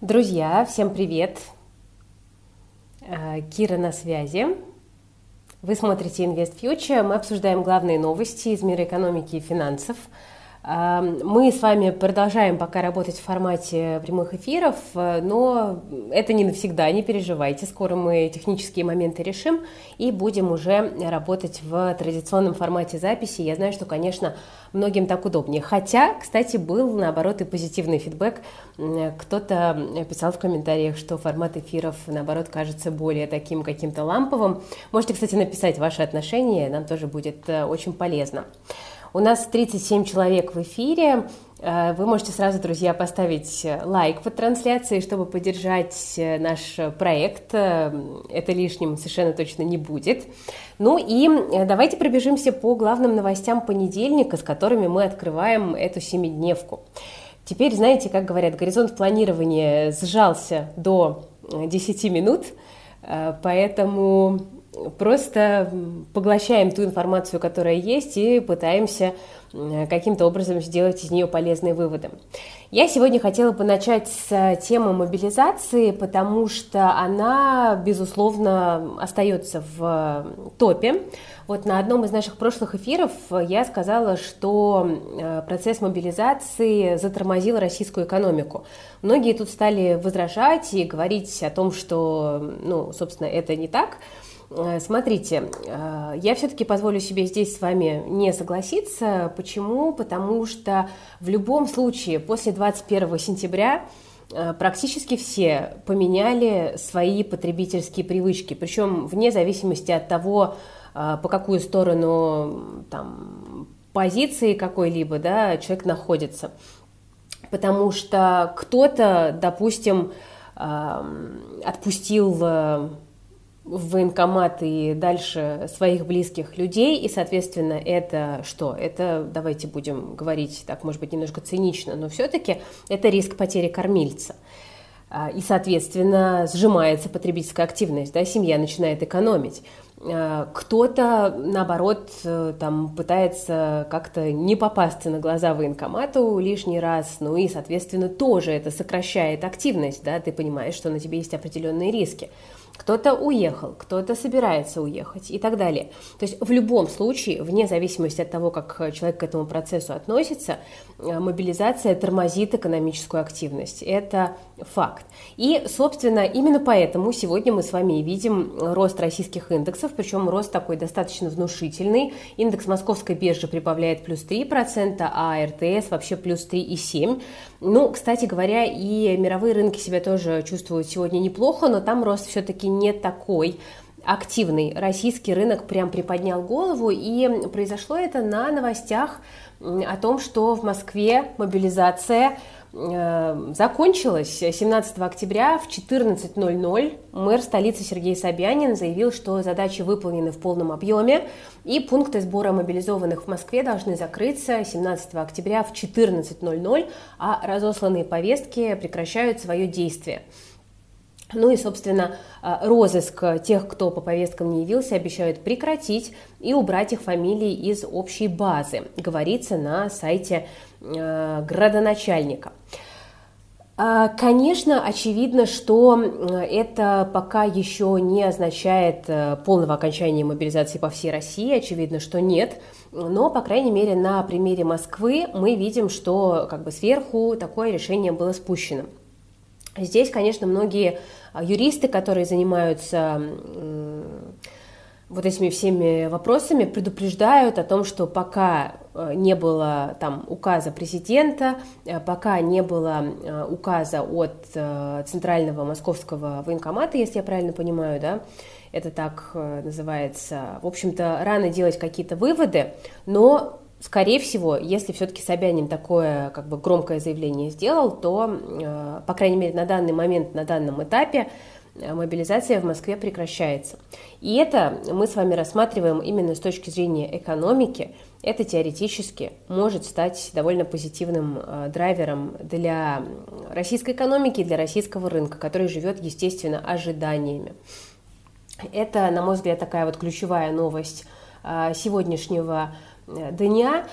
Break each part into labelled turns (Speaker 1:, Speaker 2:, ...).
Speaker 1: Друзья, всем привет! Э, Кира на связи. Вы смотрите Invest Future. Мы обсуждаем главные новости из мира экономики и финансов – мы с вами продолжаем пока работать в формате прямых эфиров, но это не навсегда, не переживайте. Скоро мы технические моменты решим и будем уже работать в традиционном формате записи. Я знаю, что, конечно, многим так удобнее. Хотя, кстати, был, наоборот, и позитивный фидбэк. Кто-то писал в комментариях, что формат эфиров, наоборот, кажется более таким каким-то ламповым. Можете, кстати, написать ваши отношения, нам тоже будет э, очень полезно. У нас 37 человек в эфире. Э, вы можете сразу, друзья, поставить лайк под трансляцией, чтобы поддержать э, наш проект. Э, это лишним совершенно точно не будет. Ну и давайте пробежимся по главным новостям понедельника, с которыми мы открываем эту семидневку. Теперь, знаете, как говорят, горизонт планирования сжался до 10 минут, поэтому просто поглощаем ту информацию, которая есть, и пытаемся каким-то образом сделать из нее полезные выводы. Я сегодня хотела бы начать с темы мобилизации, потому что она, безусловно, остается в топе. Вот на одном из наших прошлых эфиров я сказала, что э, процесс мобилизации затормозил российскую экономику. Многие тут стали возражать и говорить о том, что, ну, собственно, это не так. Э, смотрите, э, я все-таки позволю себе здесь с вами не согласиться. Почему? Потому что в любом случае после 21 сентября э, практически все поменяли свои потребительские привычки, причем вне зависимости от того, по какую сторону там, позиции какой-либо да, человек находится. Потому что кто-то, допустим, отпустил в военкомат и дальше своих близких людей, и, соответственно, это что? Это, давайте будем говорить так, может быть, немножко цинично, но все-таки это риск потери кормильца. А, и, соответственно, сжимается потребительская активность, да, семья начинает экономить. А, кто-то, наоборот, э, там пытается как-то не попасться на глаза военкомату лишний раз, ну и, соответственно, тоже это сокращает активность, да, ты понимаешь, что на тебе есть определенные риски кто-то уехал, кто-то собирается уехать и так далее. То есть в любом случае, вне зависимости от того, как человек к этому процессу относится, э, мобилизация тормозит экономическую активность. Это факт. И, собственно, именно поэтому сегодня мы с вами видим рост российских индексов, причем рост такой достаточно внушительный. Индекс московской биржи прибавляет плюс 3%, а РТС вообще плюс 3,7%. Ну, кстати говоря, и мировые рынки себя тоже чувствуют сегодня неплохо, но там рост все-таки не такой активный. Российский рынок прям приподнял голову, и произошло это на новостях о том, что в Москве мобилизация Э, закончилась 17 октября в 14.00. Мэр столицы Сергей Собянин заявил, что задачи выполнены в полном объеме, и пункты сбора мобилизованных в Москве должны закрыться 17 октября в 14.00, а разосланные повестки прекращают свое действие. Ну и, собственно, э, розыск тех, кто по повесткам не явился, обещают прекратить и убрать их фамилии из общей базы, говорится на сайте э, градоначальника. А, конечно, очевидно, что это пока еще не означает полного окончания мобилизации по всей России, очевидно, что нет, но, по крайней мере, на примере Москвы мы видим, что как бы сверху такое решение было спущено. Здесь, конечно, многие а, юристы, которые занимаются вот этими всеми вопросами, предупреждают о том, что пока э, не было там указа президента, э, пока не было э, указа от Центрального Московского военкомата, если я правильно понимаю, да, это так называется. В общем-то, рано делать какие-то выводы, но Скорее всего, если все-таки Собянин такое как бы громкое заявление сделал, то, э, по крайней мере, на данный момент, на данном этапе э, мобилизация в Москве прекращается. И это мы с вами рассматриваем именно с точки зрения экономики. Это теоретически может стать довольно позитивным э, драйвером для российской экономики, для российского рынка, который живет, естественно, ожиданиями. Это, на мой взгляд, такая вот ключевая новость сегодняшнего дня.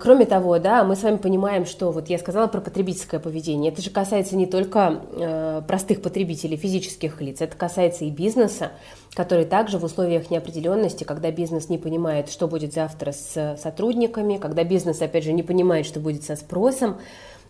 Speaker 1: Кроме того, да, мы с вами понимаем, что вот я сказала про потребительское поведение. Это же касается не только простых потребителей, физических лиц, это касается и бизнеса, который также в условиях неопределенности, когда бизнес не понимает, что будет завтра с сотрудниками, когда бизнес, опять же, не понимает, что будет со спросом,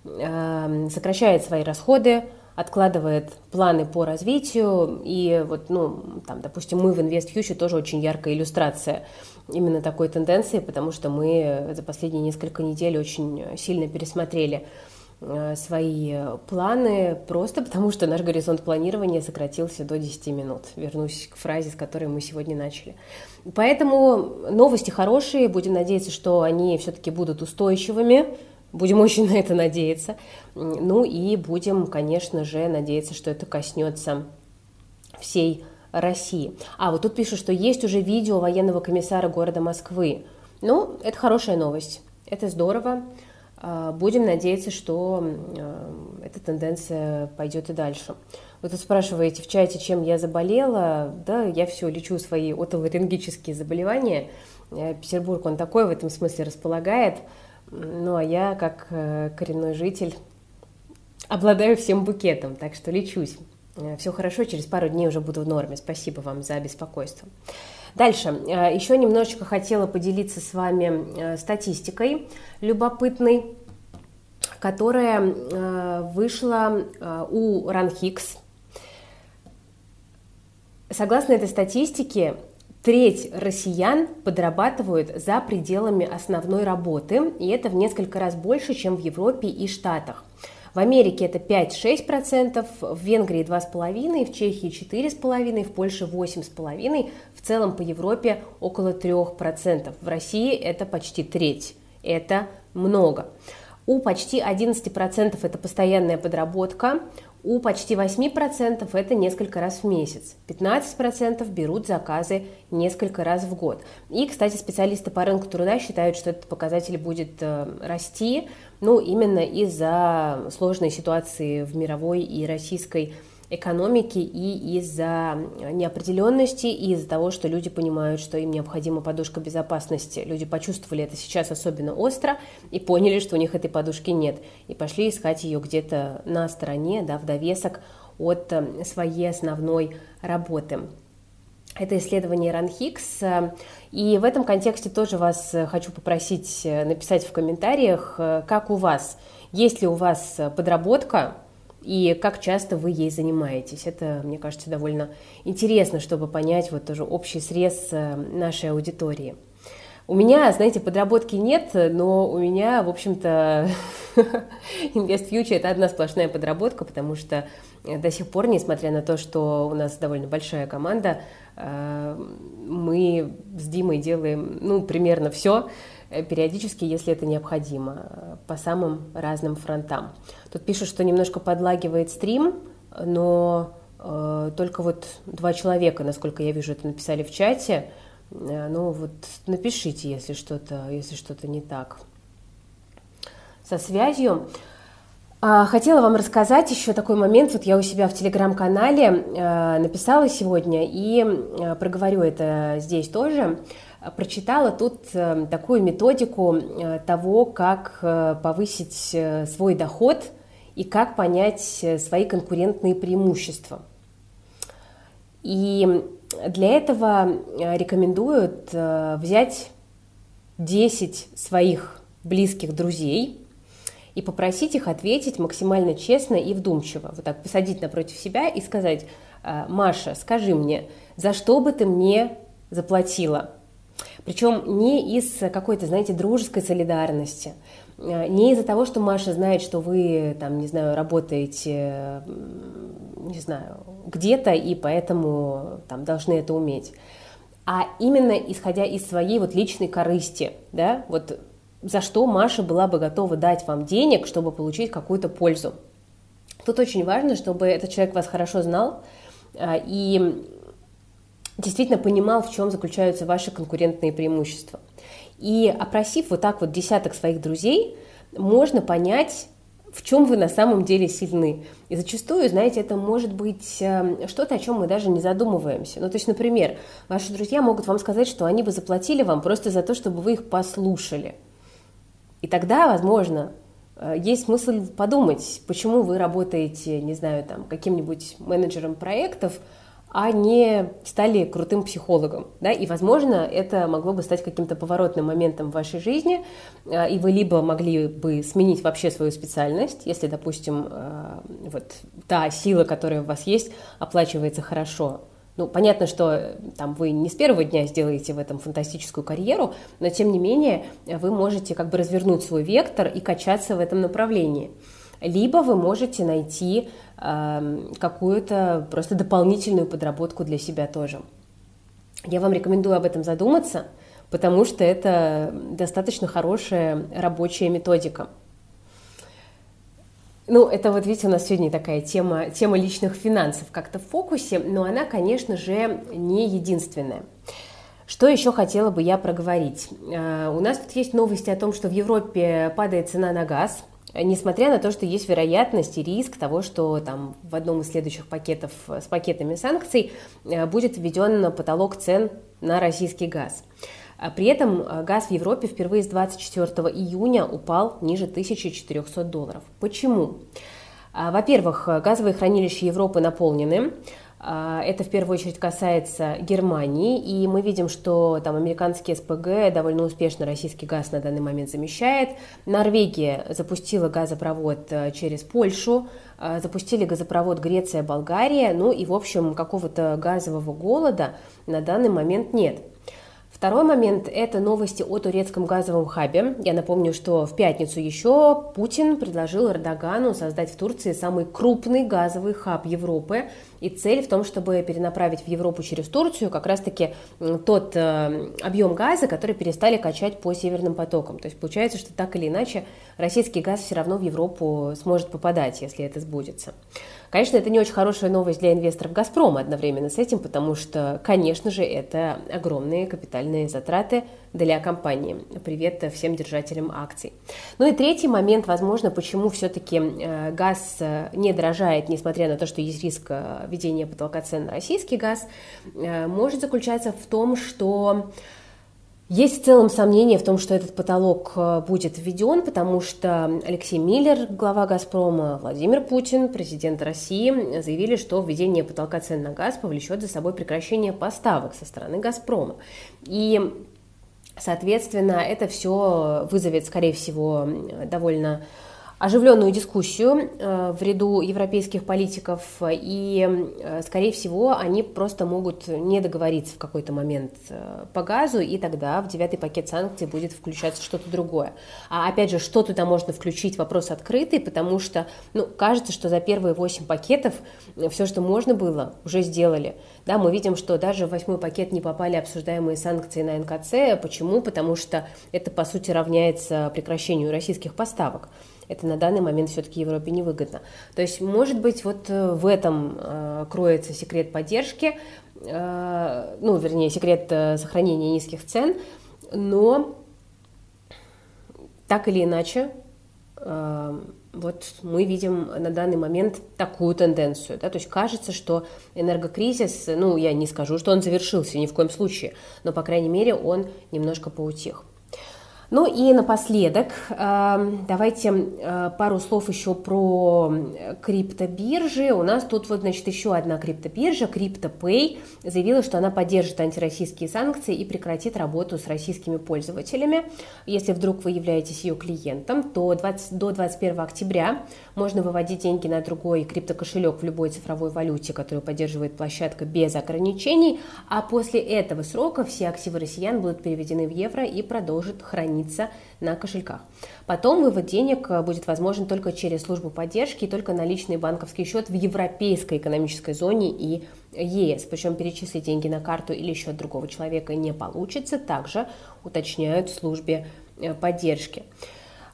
Speaker 1: сокращает свои расходы, откладывает планы по развитию. И вот, ну, там, допустим, мы в InvestFuture тоже очень яркая иллюстрация именно такой тенденции, потому что мы за последние несколько недель очень сильно пересмотрели э, свои планы, просто потому что наш горизонт планирования сократился до 10 минут. Вернусь к фразе, с которой мы сегодня начали. Поэтому новости хорошие, будем надеяться, что они все-таки будут устойчивыми, Будем очень на это надеяться. Ну и будем, конечно же, надеяться, что это коснется всей России. А, вот тут пишут, что есть уже видео военного комиссара города Москвы. Ну, это хорошая новость. Это здорово. А, будем надеяться, что а, эта тенденция пойдет и дальше. Вы тут спрашиваете в чате, чем я заболела. Да, я все лечу свои отоларингические заболевания. Э, Петербург, он такой в этом смысле располагает. Ну а я, как э, коренной житель, обладаю всем букетом, так что лечусь. Э, Все хорошо, через пару дней уже буду в норме. Спасибо вам за беспокойство. Дальше. Э, еще немножечко хотела поделиться с вами статистикой любопытной, которая вышла у RunHix. Согласно этой статистике, Треть россиян подрабатывают за пределами основной работы, и это в несколько раз больше, чем в Европе и Штатах. В Америке это 5-6%, в Венгрии 2,5%, в Чехии 4,5%, в Польше 8,5%, в целом по Европе около 3%. В России это почти треть. Это много. У почти 11% это постоянная подработка, у почти 8% это несколько раз в месяц, 15% берут заказы несколько раз в год. И, кстати, специалисты по рынку труда считают, что этот показатель будет э, расти, ну, именно из-за сложной ситуации в мировой и российской экономики и из-за неопределенности, и из-за того, что люди понимают, что им необходима подушка безопасности. Люди почувствовали это сейчас особенно остро и поняли, что у них этой подушки нет, и пошли искать ее где-то на стороне, да, в довесок от э, своей основной работы. Это исследование Ранхикс, и в этом контексте тоже вас э, хочу попросить э, написать в комментариях, как у вас, есть ли у вас подработка, и как часто вы ей занимаетесь. Это, мне кажется, довольно интересно, чтобы понять вот тоже общий срез э, нашей аудитории. У меня, знаете, подработки нет, но у меня, в общем-то, Invest Future – это одна сплошная подработка, потому что до сих пор, несмотря на то, что у нас довольно большая команда, э, мы с Димой делаем, ну, примерно все, Э, периодически, если это необходимо, э, по самым разным фронтам. Тут пишут, что немножко подлагивает стрим, но э, только вот два человека, насколько я вижу, это написали в чате. Э, ну вот напишите, если что-то, если что-то не так. Со связью. А, хотела вам рассказать еще такой момент. Вот я у себя в телеграм-канале э, написала сегодня и э, проговорю это здесь тоже прочитала тут э, такую методику э, того, как э, повысить свой доход и как понять свои конкурентные преимущества. И для этого рекомендуют взять 10 своих близких друзей и попросить их ответить максимально честно и вдумчиво. Вот так посадить напротив себя и сказать, Маша, скажи мне, за что бы ты мне заплатила? Причем не из какой-то, знаете, дружеской солидарности, э, не из-за того, что Маша знает, что вы, там, не знаю, работаете, не знаю, где-то, и поэтому там должны это уметь, а именно исходя из своей вот личной корысти, да, вот за что Маша была бы готова дать вам денег, чтобы получить какую-то пользу. Тут очень важно, чтобы этот человек вас хорошо знал, э, и действительно понимал, в чем заключаются ваши конкурентные преимущества. И опросив вот так вот десяток своих друзей, можно понять, в чем вы на самом деле сильны. И зачастую, знаете, это может быть э, что-то, о чем мы даже не задумываемся. Ну, то есть, например, ваши друзья могут вам сказать, что они бы заплатили вам просто за то, чтобы вы их послушали. И тогда, возможно, э, есть смысл подумать, почему вы работаете, не знаю, там, каким-нибудь менеджером проектов, а не стали крутым психологом. Да? И, возможно, это могло бы стать каким-то поворотным моментом в вашей жизни, э, и вы либо могли бы сменить вообще свою специальность, если, допустим, э, вот та сила, которая у вас есть, оплачивается хорошо, ну, понятно, что э, там вы не с первого дня сделаете в этом фантастическую карьеру, но тем не менее вы можете как бы развернуть свой вектор и качаться в этом направлении либо вы можете найти э, какую-то просто дополнительную подработку для себя тоже. Я вам рекомендую об этом задуматься, потому что это достаточно хорошая рабочая методика. Ну, это вот, видите, у нас сегодня такая тема, тема личных финансов как-то в фокусе, но она, конечно же, не единственная. Что еще хотела бы я проговорить? Э, у нас тут есть новости о том, что в Европе падает цена на газ – несмотря на то, что есть вероятность и риск того, что там в одном из следующих пакетов с пакетами санкций э, будет введен потолок цен на российский газ. А при этом э, газ в Европе впервые с 24 июня упал ниже 1400 долларов. Почему? А, во-первых, газовые хранилища Европы наполнены, это в первую очередь касается Германии, и мы видим, что там американский СПГ довольно успешно российский газ на данный момент замещает. Норвегия запустила газопровод э, через Польшу, э, запустили газопровод Греция-Болгария, ну и, в общем, какого-то газового голода на данный момент нет. Второй момент – это новости о турецком газовом хабе. Я напомню, что в пятницу еще Путин предложил Эрдогану создать в Турции самый крупный газовый хаб Европы. И цель в том, чтобы перенаправить в Европу через Турцию как раз-таки тот э, объем газа, который перестали качать по северным потокам. То есть получается, что так или иначе российский газ все равно в Европу сможет попадать, если это сбудется. Конечно, это не очень хорошая новость для инвесторов «Газпрома» одновременно с этим, потому что, конечно же, это огромные капитальные затраты для компании. Привет всем держателям акций. Ну и третий момент, возможно, почему все-таки э, газ э, не дорожает, несмотря на то, что есть риск э, введения потолка цен на российский газ, может заключаться в том, что есть в целом сомнения в том, что этот потолок э, будет введен, потому что Алексей Миллер, глава «Газпрома», Владимир Путин, президент России, заявили, что введение потолка цен на газ повлечет за собой прекращение поставок со стороны «Газпрома». И Соответственно, это все вызовет, скорее всего, довольно оживленную дискуссию э, в ряду европейских политиков, и, э, скорее всего, они просто могут не договориться в какой-то момент э, по газу, и тогда в девятый пакет санкций будет включаться что-то другое. А опять же, что туда можно включить, вопрос открытый, потому что, ну, кажется, что за первые восемь пакетов все, что можно было, уже сделали. Да, мы видим, что даже в восьмой пакет не попали обсуждаемые санкции на НКЦ. Почему? Потому что это, по сути, равняется прекращению российских поставок это на данный момент все-таки Европе невыгодно. То есть, может быть, вот э, в этом э, кроется секрет поддержки, э, ну, вернее, секрет э, сохранения низких цен, но так или иначе, э, вот мы видим на данный момент такую тенденцию. Да? То есть кажется, что энергокризис, ну, я не скажу, что он завершился ни в коем случае, но, по крайней мере, он немножко поутих. Ну и напоследок, эм, давайте э, пару слов еще про криптобиржи. У нас тут вот, значит, еще одна криптобиржа, CryptoPay, заявила, что она поддержит антироссийские санкции и прекратит работу с российскими пользователями. Если вдруг вы являетесь ее клиентом, то 20, до 21 октября можно выводить деньги на другой криптокошелек в любой цифровой валюте, которую поддерживает площадка без ограничений, а после этого срока все активы россиян будут переведены в евро и продолжат хранить хранится на кошельках. Потом вывод денег э, будет возможен только через службу поддержки и только на личный банковский счет в Европейской экономической зоне и ЕС. Причем перечислить деньги на карту или счет другого человека не получится, также уточняют в службе э, поддержки.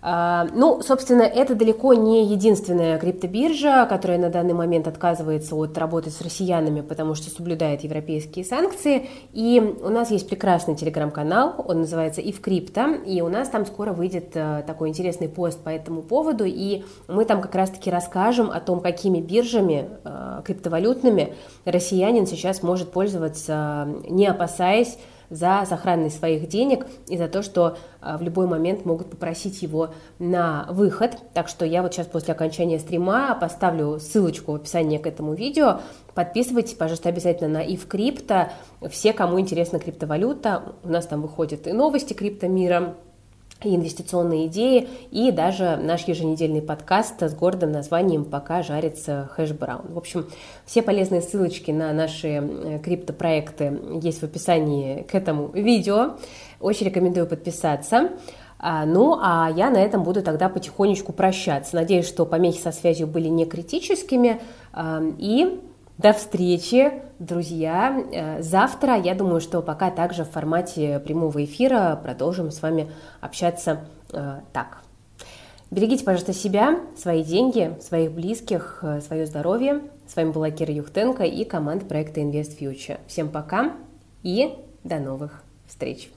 Speaker 1: А, ну, собственно, это далеко не единственная криптобиржа, которая на данный момент отказывается от работы с россиянами, потому что соблюдает европейские санкции. И у нас есть прекрасный телеграм-канал, он называется Ивкрипто, и у нас там скоро выйдет э, такой интересный пост по этому поводу, и мы там как раз-таки расскажем о том, какими биржами э, криптовалютными россиянин сейчас может пользоваться, не опасаясь за сохранность своих денег и за то, что а, в любой момент могут попросить его на выход. Так что я вот сейчас после окончания стрима поставлю ссылочку в описании к этому видео. Подписывайтесь, пожалуйста, обязательно на ивкрипто. Все, кому интересна криптовалюта, у нас там выходят и новости криптомира, инвестиционные идеи, и даже наш еженедельный подкаст с гордым названием «Пока жарится хэш-браун». В общем, все полезные ссылочки на наши криптопроекты есть в описании к этому видео. Очень рекомендую подписаться. А, ну, а я на этом буду тогда потихонечку прощаться. Надеюсь, что помехи со связью были не критическими. И до встречи, друзья. Э, завтра, я думаю, что пока также в формате прямого эфира продолжим с вами общаться э, так. Берегите, пожалуйста, себя, свои деньги, своих близких, э, свое здоровье. С вами была Кира Юхтенко и команда проекта Invest Future. Всем пока и до новых встреч!